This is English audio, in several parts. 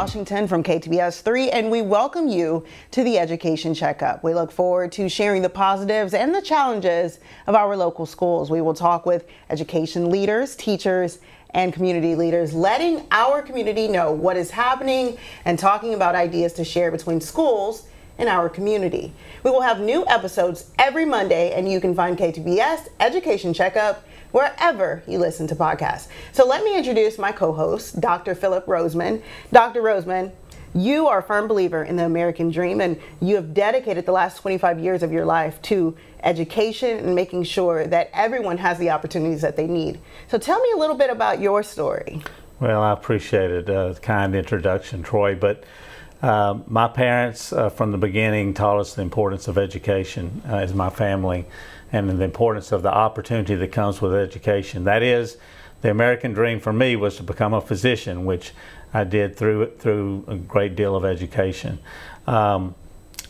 Washington from KTBS 3, and we welcome you to the Education Checkup. We look forward to sharing the positives and the challenges of our local schools. We will talk with education leaders, teachers, and community leaders, letting our community know what is happening and talking about ideas to share between schools in our community. We will have new episodes every Monday, and you can find KTBS Education Checkup wherever you listen to podcasts. So let me introduce my co host, Dr. Phillip Rozeman. Dr. Rozeman, you are a firm believer in the American dream, and you have dedicated the last 25 years of your life to education and making sure that everyone has the opportunities that they need. So tell me a little bit about your story. Well, I appreciate it. Uh, kind introduction, Troy. But uh, my parents, uh, from the beginning, taught us the importance of education uh, as my family and the importance of the opportunity that comes with education. That is, the American dream for me was to become a physician, which I did through through a great deal of education. Um,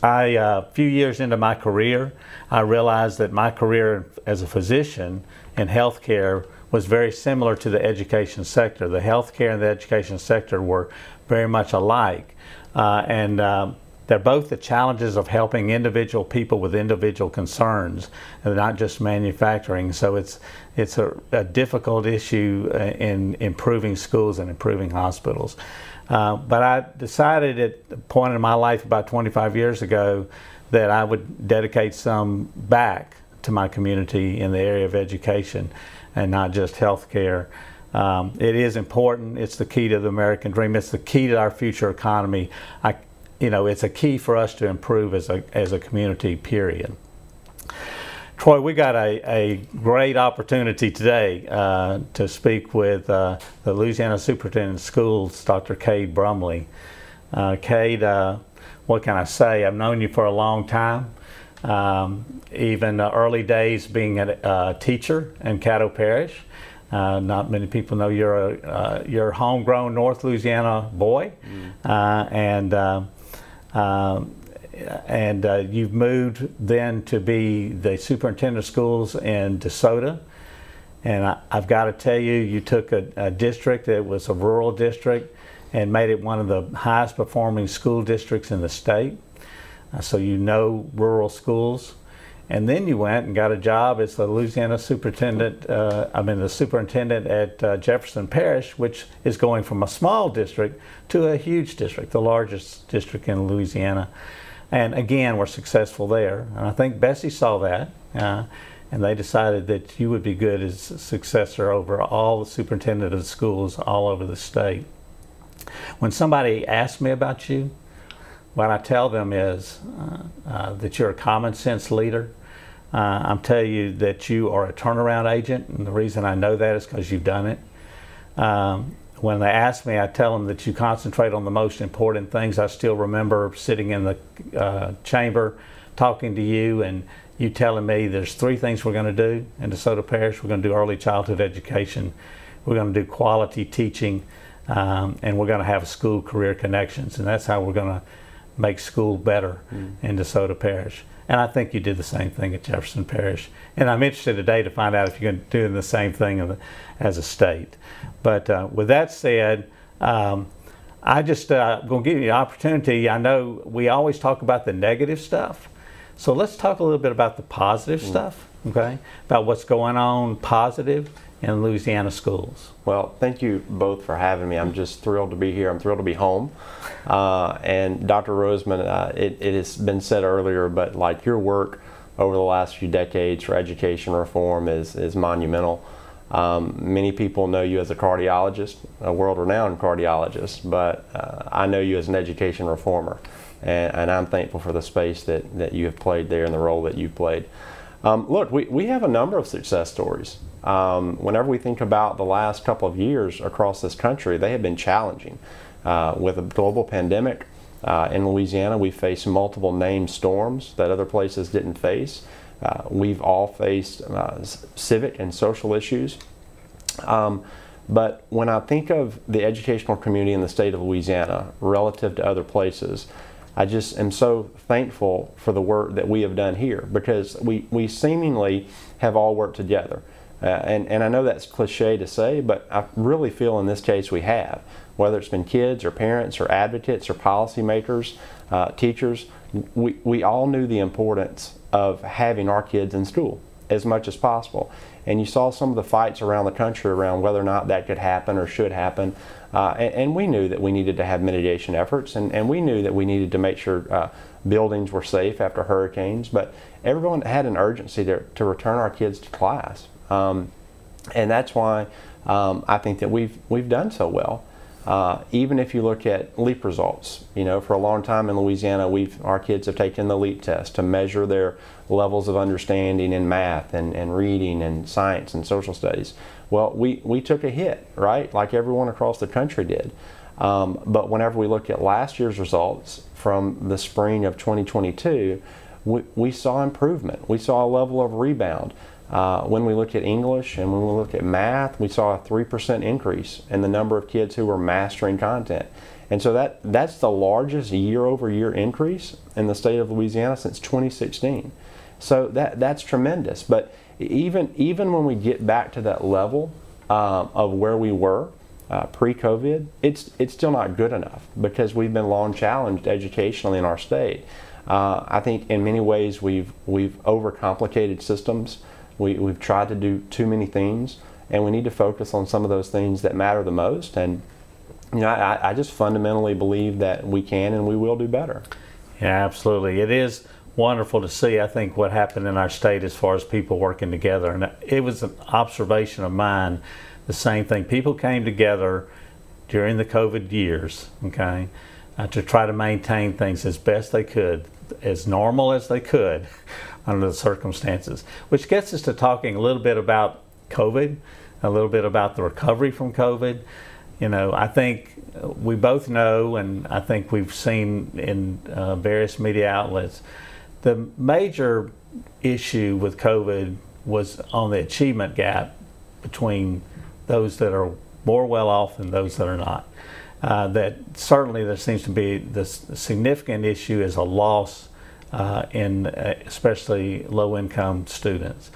I, a uh, few years into my career, I realized that my career as a physician in healthcare was very similar to the education sector. The healthcare and the education sector were very much alike, uh, and um, they're both the challenges of helping individual people with individual concerns, and not just manufacturing. So it's it's a, a difficult issue uh, in improving schools and improving hospitals. Uh, but I decided at the point in my life about 25 years ago that I would dedicate some back to my community in the area of education and not just healthcare. Um, it is important. It's the key to the American dream. It's the key to our future economy. I you know, it's a key for us to improve as a, as a community, period. Troy, we got a, a great opportunity today uh, to speak with uh, the Louisiana Superintendent of Schools, Dr. Cade Brumley. Uh, Cade, uh, what can I say? I've known you for a long time. Um, even early days being a, teacher in Caddo Parish. Uh, not many people know you're a uh, you're a homegrown North Louisiana boy, mm. uh, and uh, um, and uh, you've moved then to be the superintendent of schools in DeSoto. And I, have got to tell you, you took a, a, district that was a rural district and made it one of the highest performing school districts in the state. Uh, so you know rural schools. And then you went and got a job as the Louisiana superintendent, uh, I mean, the superintendent at uh, Jefferson Parish, which is going from a small district to a huge district, the largest district in Louisiana. And again, we're successful there. And I think BESE saw that. Uh, and they decided that you would be good as successor over all the superintendent of schools all over the state. When somebody asks me about you, what I tell them is uh, uh, that you're a common sense leader, uh, I'm telling you that you are a turnaround agent, and the reason I know that is because you've done it. Um, when they ask me, I tell them that you concentrate on the most important things. I still remember sitting in the uh, chamber talking to you and you telling me there's three things we're going to do in DeSoto Parish. We're going to do early childhood education, we're going to do quality teaching, um, and we're going to have school career connections. And that's how we're going to make school better mm. in DeSoto Parish. And I think you did the same thing at Jefferson Parish. And I'm interested today to find out if you're doing the same thing as a state. But uh, with that said, um, I just uh, going to give you the opportunity. I know we always talk about the negative stuff. So let's talk a little bit about the positive mm. stuff, okay? About what's going on positive in Louisiana schools. Well, thank you both for having me. I'm just thrilled to be here. I'm thrilled to be home. Uh, and Dr. Rozeman, uh, it, it, has been said earlier, but like your work over the last few decades for education reform is, is monumental. Um, many people know you as a cardiologist, a world renowned cardiologist, but uh, I know you as an education reformer. And, and, I'm thankful for the space that, that you have played there and the role that you've played. Um, look, we, we have a number of success stories. Um, whenever we think about the last couple of years across this country, they have been challenging. Uh, with a global pandemic uh, in Louisiana, we faced multiple named storms that other places didn't face. Uh, we've all faced uh, civic and social issues. Um, but when I think of the educational community in the state of Louisiana relative to other places, I just am so thankful for the work that we have done here because we, we seemingly have all worked together. Uh, and, and I know that's cliche to say, but I really feel in this case we have. Whether it's been kids or parents or advocates or policymakers, uh, teachers, we, we all knew the importance of having our kids in school as much as possible. And you saw some of the fights around the country around whether or not that could happen or should happen. Uh, and, and, we knew that we needed to have mitigation efforts, and, and we knew that we needed to make sure uh, buildings were safe after hurricanes. But everyone had an urgency to, to return our kids to class. Um, and that's why um, I think that we've, we've done so well. Uh, even if you look at LEAP results, you know, for a long time in Louisiana, we've our kids have taken the LEAP test to measure their levels of understanding in math and, and reading and science and social studies. Well, we, we took a hit, right, like everyone across the country did. Um, but whenever we look at last year's results from the spring of 2022, we, we saw improvement. We saw a level of rebound. Uh, when we look at English and when we look at math, we saw a 3% increase in the number of kids who were mastering content. And so that, that's the largest year over year increase in the state of Louisiana since 2016. So that, that's tremendous. But even, even when we get back to that level um, of where we were uh, pre COVID, it's, it's still not good enough because we've been long challenged educationally in our state. Uh, I think in many ways we've, we've overcomplicated systems. We, we've tried to do too many things, and we need to focus on some of those things that matter the most. And you know, I, I just fundamentally believe that we can and we will do better. Yeah, absolutely. It is wonderful to see. I think what happened in our state as far as people working together, and it was an observation of mine. The same thing. People came together during the COVID years, okay, uh, to try to maintain things as best they could, as normal as they could under the circumstances. Which gets us to talking a little bit about COVID, a little bit about the recovery from COVID. You know, I think we both know, and I think we've seen in uh, various media outlets, the major issue with COVID was on the achievement gap between those that are more well off and those that are not. Uh, that certainly there seems to be this significant issue is a loss uh, in uh, especially low income students.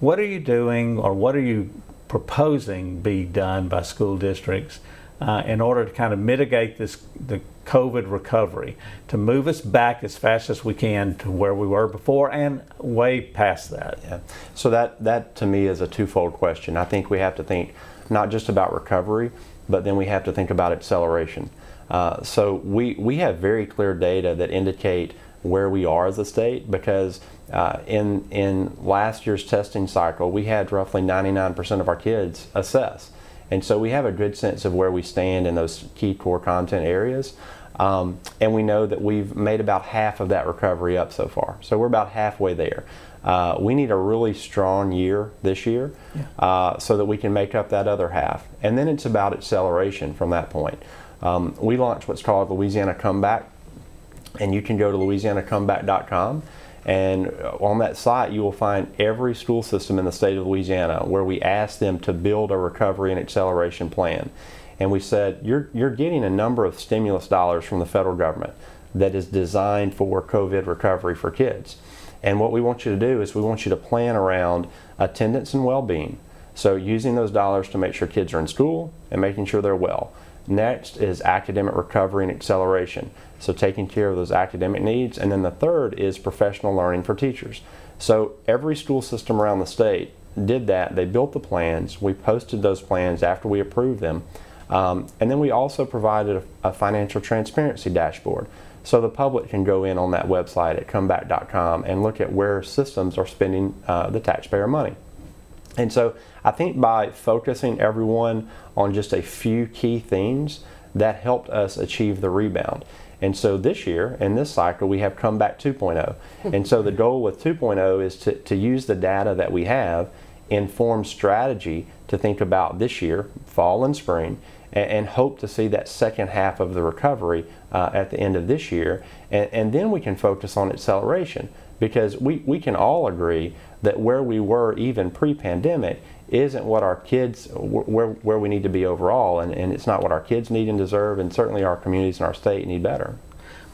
What are you doing or what are you proposing be done by school districts uh, in order to kind of mitigate this the COVID recovery to move us back as fast as we can to where we were before and way past that. Yeah. So that that to me is a twofold question. I think we have to think not just about recovery, but then we have to think about acceleration. Uh, so we we have very clear data that indicate where we are as a state because uh, in in last year's testing cycle we had roughly 99% of our kids assess. And so we have a good sense of where we stand in those key core content areas. Um, and we know that we've made about half of that recovery up so far. So we're about halfway there uh, we need a really strong year this year yeah. uh, so that we can make up that other half. And then it's about acceleration from that point. Um, we launched what's called louisiana comeback and you can go to louisianacomeback.com and on that site you will find every school system in the state of louisiana where we asked them to build a recovery and acceleration plan. And we said you're, you're getting a number of stimulus dollars from the federal government that is designed for covid recovery for kids and what we want you to do is we want you to plan around attendance and well-being so using those dollars to make sure kids are in school and making sure they're well Next is academic recovery and acceleration. So taking care of those academic needs. And then the third is professional learning for teachers. So every school system around the state did that. They built the plans. We posted those plans after we approved them. Um, and then we also provided a, a, financial transparency dashboard. So the public can go in on that website at comeback.com and look at where systems are spending uh, the taxpayer money. And so I think by focusing everyone on just a few key things, that helped us achieve the rebound. And so this year, in this cycle, we have Comeback 2.0. and so the goal with 2.0 is to, to use the data that we have, inform strategy to think about this year, fall and spring, and, and hope to see that second half of the recovery uh, at the end of this year. And, and then we can focus on acceleration because we, we can all agree that where we were even pre-pandemic isn't what our kids where, where we need to be overall and, and it's not what our kids need and deserve and certainly our communities and our state need better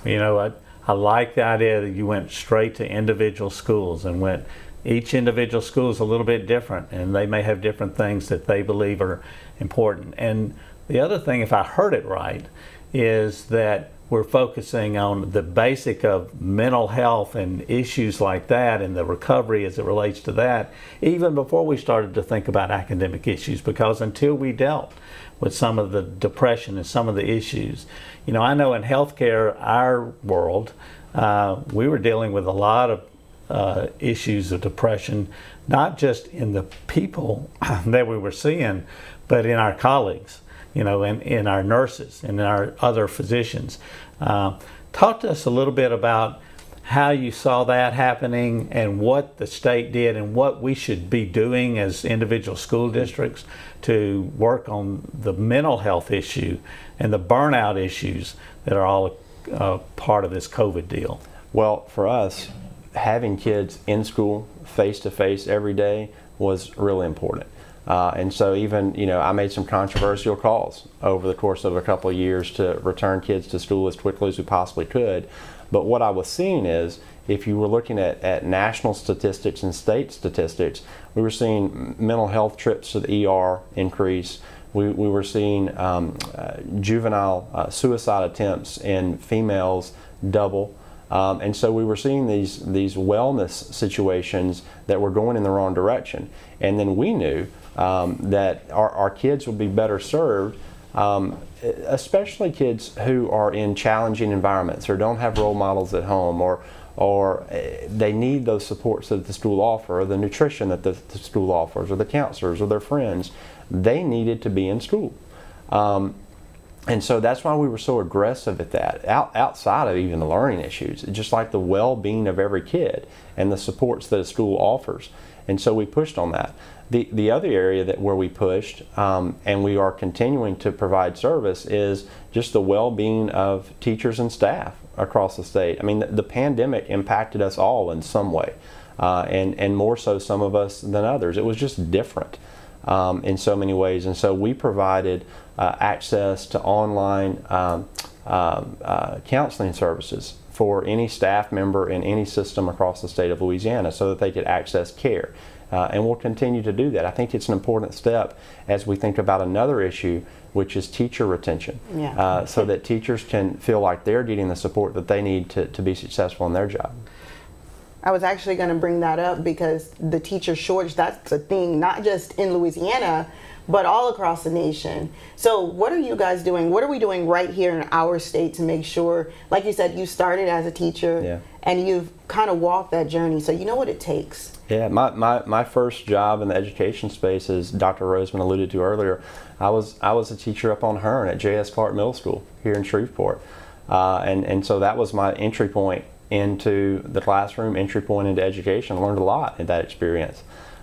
you know I, I like the idea that you went straight to individual schools and went each individual school is a little bit different, and they may have different things that they believe are important. And the other thing, if I heard it right, is that we're focusing on the basic of mental health and issues like that and the recovery as it relates to that, even before we started to think about academic issues, because until we dealt with some of the depression and some of the issues, you know, I know in healthcare, our world, uh, we were dealing with a lot of uh, issues of depression, not just in the people that we were seeing, but in our colleagues you know, in, in our nurses and in our other physicians. Uh, talk to us a little bit about how you saw that happening and what the state did and what we should be doing as individual school districts to work on the mental health issue and the burnout issues that are all uh, part of this COVID deal. Well, for us, having kids in school face to face every day was really important. Uh, and so even, you know, I made some controversial calls over the course of a couple of years to return kids to school as quickly as we possibly could. But what I was seeing is if you were looking at, at national statistics and state statistics, we were seeing mental health trips to the ER increase. We, we were seeing um, uh, juvenile uh, suicide attempts in females double. Um, and so we were seeing these, these wellness situations that were going in the wrong direction. And then we knew um, that our, our kids would be better served, um, especially kids who are in challenging environments or don't have role models at home or or eh, they need those supports that the school offers, or the nutrition that the, the, school offers, or the counselors, or their friends. They needed to be in school. Um, and so that's why we were so aggressive at that, out, outside of even the learning issues, just like the well being of every kid and the supports that a school offers. And so we pushed on that. The, the other area that where we pushed um, and we are continuing to provide service is just the well-being of teachers and staff across the state. I mean, the, the pandemic impacted us all in some way, uh, and and more so some of us than others. It was just different um, in so many ways, and so we provided uh, access to online um, um uh, counseling services for any staff member in any system across the state of Louisiana, so that they could access care. Uh, and we'll continue to do that. I think it's an important step as we think about another issue, which is teacher retention, yeah. uh, so that teachers can feel like they're getting the support that they need to, to be successful in their job. I was actually going to bring that up because the teacher shortage, that's a thing, not just in Louisiana, but all across the nation. So, what are you guys doing? What are we doing right here in our state to make sure, like you said, you started as a teacher yeah. and you've kind of walked that journey, so you know what it takes? Yeah, my, my, my first job in the education space, as Dr. Rozeman alluded to earlier, I was I was a teacher up on Hearne at J.S. Clark Middle School here in Shreveport, uh, and and so that was my entry point into the classroom, entry point into education. Learned a lot in that experience.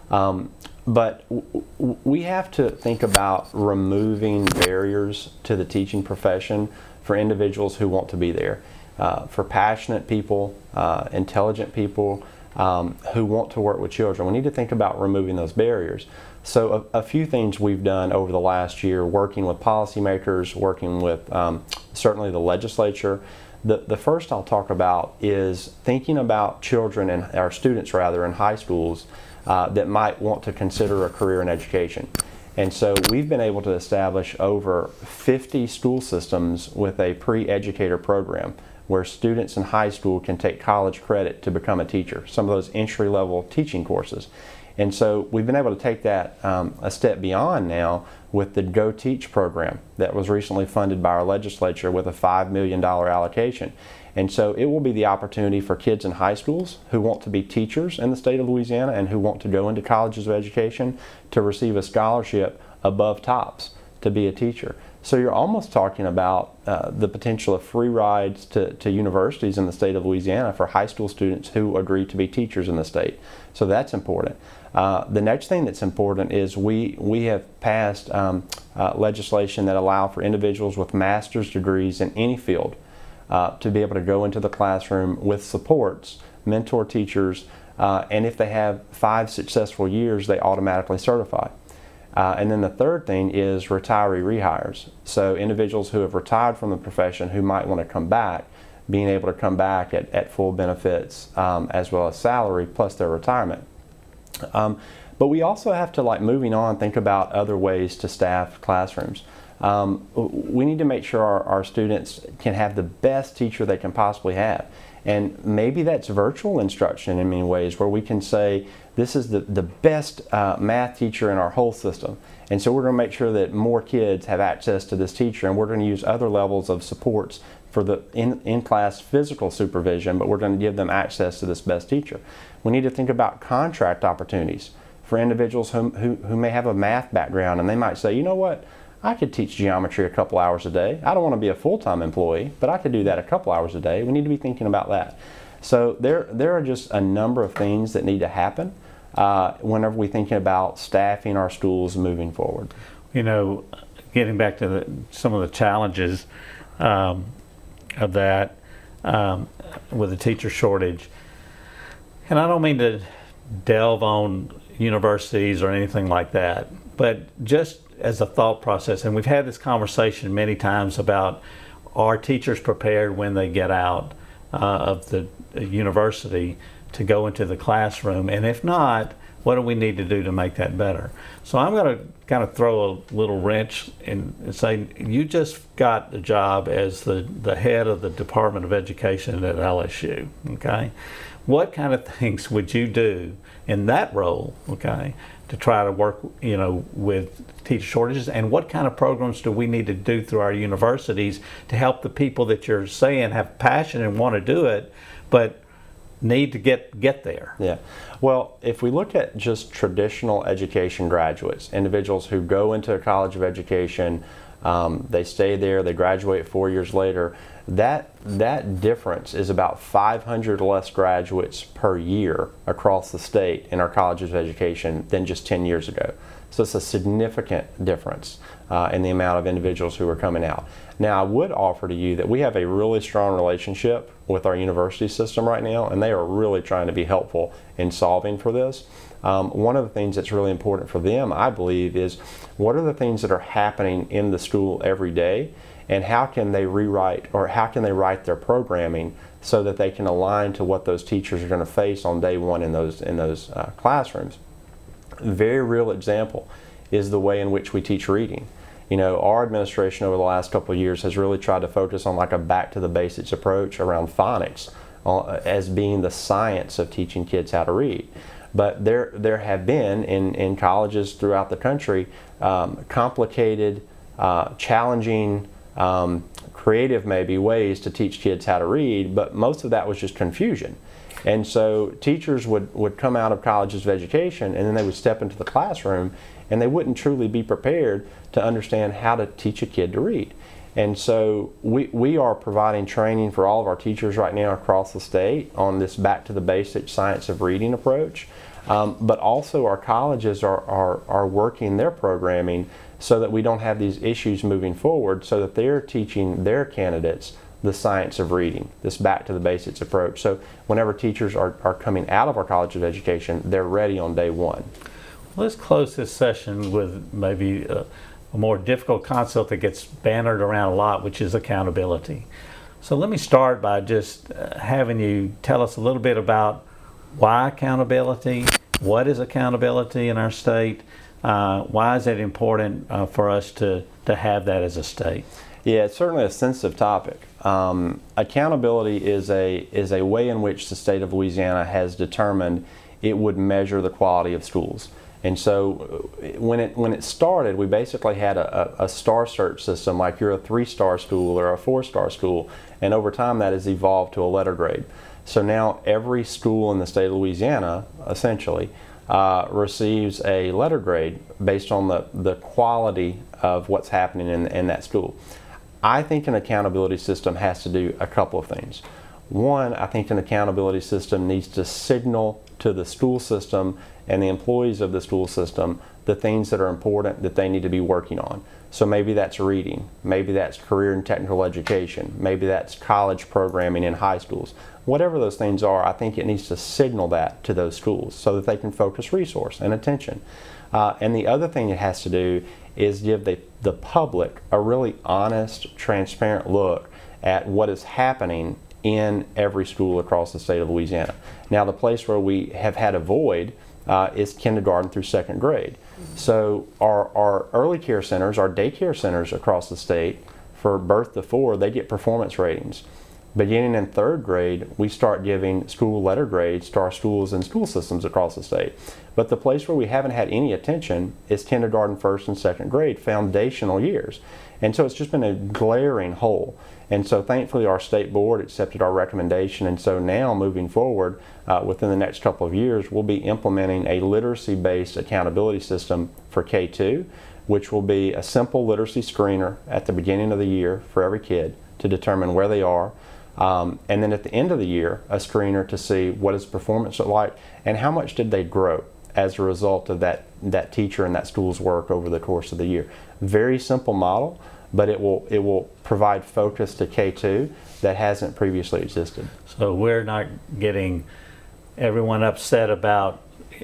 Um, but w- we have to think about removing barriers to the teaching profession for individuals who want to be there, uh, for passionate people, uh, intelligent people um, who want to work with children. We need to think about removing those barriers. So, a, a, few things we've done over the last year working with policymakers, working with um, certainly the legislature. The, the first I'll talk about is thinking about children and our students rather in high schools uh, that might want to consider a career in education. And so we've been able to establish over 50 school systems with a pre educator program where students in high school can take college credit to become a teacher, some of those entry level teaching courses. And so we've been able to take that um, a step beyond now with the Go Teach program that was recently funded by our legislature with a $5 million allocation. And so it will be the opportunity for kids in high schools who want to be teachers in the state of Louisiana and who want to go into colleges of education to receive a scholarship above TOPS to be a teacher. So you're almost talking about uh, the potential of free rides to, to universities in the state of Louisiana for high school students who agree to be teachers in the state. So that's important. Uh, the next thing that's important is we, we have passed um, uh, legislation that allow for individuals with master's degrees in any field uh, to be able to go into the classroom with supports, mentor teachers, uh, and if they have five successful years, they automatically certify. Uh, and then the third thing is retiree rehires. So individuals who have retired from the profession who might want to come back, being able to come back at, at full benefits um, as well as salary plus their retirement. Um, but we also have to, like, moving on, think about other ways to staff classrooms. Um, we need to make sure our, our students can have the best teacher they can possibly have. And maybe that's virtual instruction in many ways, where we can say, this is the, the best uh, math teacher in our whole system. And so we're going to make sure that more kids have access to this teacher, and we're going to use other levels of supports for the in, in class physical supervision, but we're going to give them access to this best teacher. We need to think about contract opportunities for individuals who, who, who may have a math background and they might say, you know what, I could teach geometry a couple hours a day. I don't want to be a full time employee, but I could do that a couple hours a day. We need to be thinking about that. So there, there are just a number of things that need to happen uh, whenever we're thinking about staffing our schools moving forward. You know, getting back to the, some of the challenges um, of that um, with the teacher shortage, and I don't mean to delve on universities or anything like that, but just as a thought process, and we've had this conversation many times about are teachers prepared when they get out uh, of the university to go into the classroom, and if not, what do we need to do to make that better? So I'm going to kind of throw a little wrench and say, you just got the job as the, the head of the Department of Education at LSU, okay? What kind of things would you do in that role, okay, to try to work, you know, with teacher shortages, and what kind of programs do we need to do through our universities to help the people that you're saying have passion and want to do it, but need to get get there. Yeah. Well, if we look at just traditional education graduates, individuals who go into a college of education, um, they stay there, they graduate four years later. That that difference is about 500 less graduates per year across the state in our colleges of education than just 10 years ago. So it's a significant difference uh, in the amount of individuals who are coming out. Now, I would offer to you that we have a really strong relationship with our university system right now, and they are really trying to be helpful in solving for this. Um, one of the things that's really important for them, I believe, is what are the things that are happening in the school every day, and how can they rewrite or how can they write their programming so that they can align to what those teachers are going to face on day one in those in those uh, classrooms very real example is the way in which we teach reading. You know, our administration over the last couple of years has really tried to focus on like a back to the basics approach around phonics uh, as being the science of teaching kids how to read. But there, there have been in, in colleges throughout the country um, complicated, uh, challenging, um, creative maybe ways to teach kids how to read, but most of that was just confusion. And so teachers would, would come out of colleges of education and then they would step into the classroom and they wouldn't truly be prepared to understand how to teach a kid to read. And so we, we are providing training for all of our teachers right now across the state on this back to the basic science of reading approach. Um, but also our colleges are, are, are working their programming so that we don't have these issues moving forward so that they're teaching their candidates the science of reading, this back to the basics approach. So whenever teachers are, are coming out of our college of education, they're ready on day one. Let's close this session with maybe a, a more difficult concept that gets bannered around a lot, which is accountability. So let me start by just uh, having you tell us a little bit about why accountability, what is accountability in our state, uh, why is it important uh, for us to, to have that as a state? Yeah, it's certainly a sensitive topic. Um, accountability is a is a way in which the state of Louisiana has determined it would measure the quality of schools. And so uh, when it when it started, we basically had a, a, star search system, like you're a three star school or a four star school, and over time that has evolved to a letter grade. So now every school in the state of Louisiana, essentially, uh, receives a letter grade based on the, the quality of what's happening in, in that school. I think an accountability system has to do a couple of things. One, I think an accountability system needs to signal to the school system and the employees of the school system the things that are important that they need to be working on. So maybe that's reading, maybe that's career and technical education, maybe that's college programming in high schools. Whatever those things are, I think it needs to signal that to those schools so that they can focus resource and attention. Uh, and the other thing it has to do is give the, the public a really honest, transparent look at what is happening in every school across the state of Louisiana. Now, the place where we have had a void uh, is kindergarten through second grade. So our, our early care centers, our daycare centers across the state, for birth to four, they get performance ratings. Beginning in third grade, we start giving school letter grades to our schools and school systems across the state. But the place where we haven't had any attention is kindergarten, first, and second grade, foundational years. And so it's just been a glaring hole. And so thankfully, our state board accepted our recommendation. And so now, moving forward, uh, within the next couple of years, we'll be implementing a literacy based accountability system for K2, which will be a simple literacy screener at the beginning of the year for every kid to determine where they are um, and then at the end of the year, a screener to see what is performance like and how much did they grow as a result of that, that teacher and that school's work over the course of the year. Very simple model, but it will, it will provide focus to K2 that hasn't previously existed. So we're not getting everyone upset about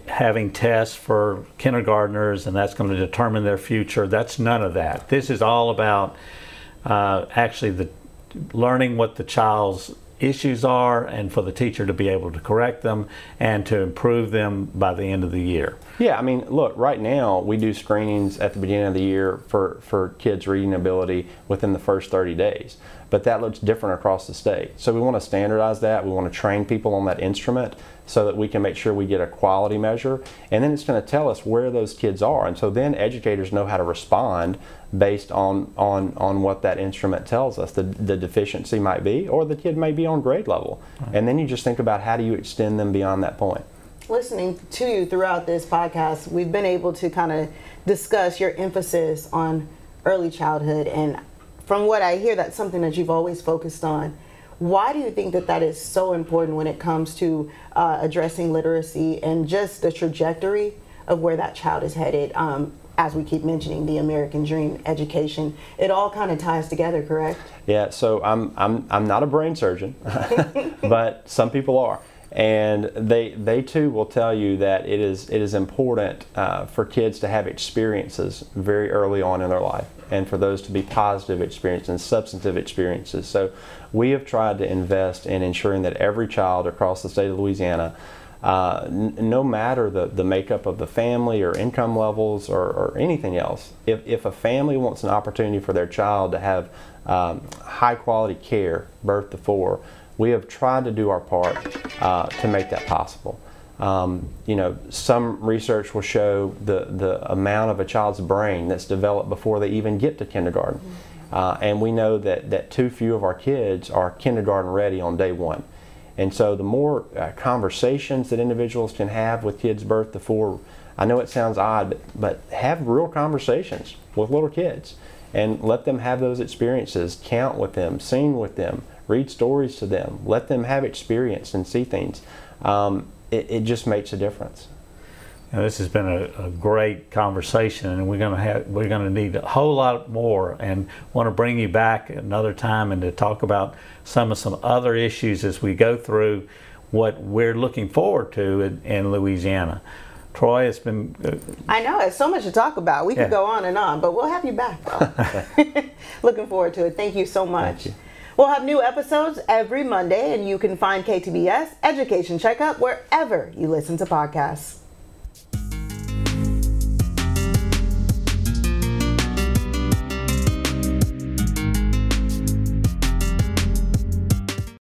having tests for kindergartners and that's going to determine their future. That's none of that. This is all about uh, actually the learning what the child's issues are and for the teacher to be able to correct them and to improve them by the end of the year. Yeah, I mean, look, right now we do screenings at the beginning of the year for, for kids' reading ability within the first 30 days. But that looks different across the state. So we want to standardize that. We want to train people on that instrument so that we can make sure we get a quality measure. And then it's going to tell us where those kids are. And so then educators know how to respond based on, on, on what that instrument tells us the, the deficiency might be, or the kid may be on grade level. Right. And then you just think about how do you extend them beyond that point. Listening to you throughout this podcast, we've been able to kind of discuss your emphasis on early childhood. And from what I hear, that's something that you've always focused on. Why do you think that that is so important when it comes to uh, addressing literacy and just the trajectory of where that child is headed? Um, as we keep mentioning, the American dream, education, it all kind of ties together, correct? Yeah, so I'm, I'm, I'm not a brain surgeon, but some people are. And they, they too will tell you that it is, it is important uh, for kids to have experiences very early on in their life and for those to be positive experiences and substantive experiences. So we have tried to invest in ensuring that every child across the state of Louisiana, uh, n- no matter the, the makeup of the family or income levels or, or, anything else, if, if a family wants an opportunity for their child to have um, high quality care, birth to four, we have tried to do our part uh, to make that possible. Um, you know, some research will show the, the amount of a child's brain that's developed before they even get to kindergarten. Mm-hmm. Uh, and we know that, that too few of our kids are kindergarten ready on day one. And so the more uh, conversations that individuals can have with kids birth to four, I know it sounds odd, but, but have real conversations with little kids and let them have those experiences, count with them, sing with them, read stories to them, let them have experience and see things. Um, it, it just makes a difference. Now, this has been a, a, great conversation, and we're going to have we're going to need a whole lot more, and want to bring you back another time and to talk about some of some other issues as we go through what we're looking forward to in, in Louisiana. Troy, it's been. Uh, I know it's so much to talk about. We yeah. could go on and on, but we'll have you back. looking forward to it. Thank you so much. We'll have new episodes every Monday, and you can find KTBS Education Checkup wherever you listen to podcasts.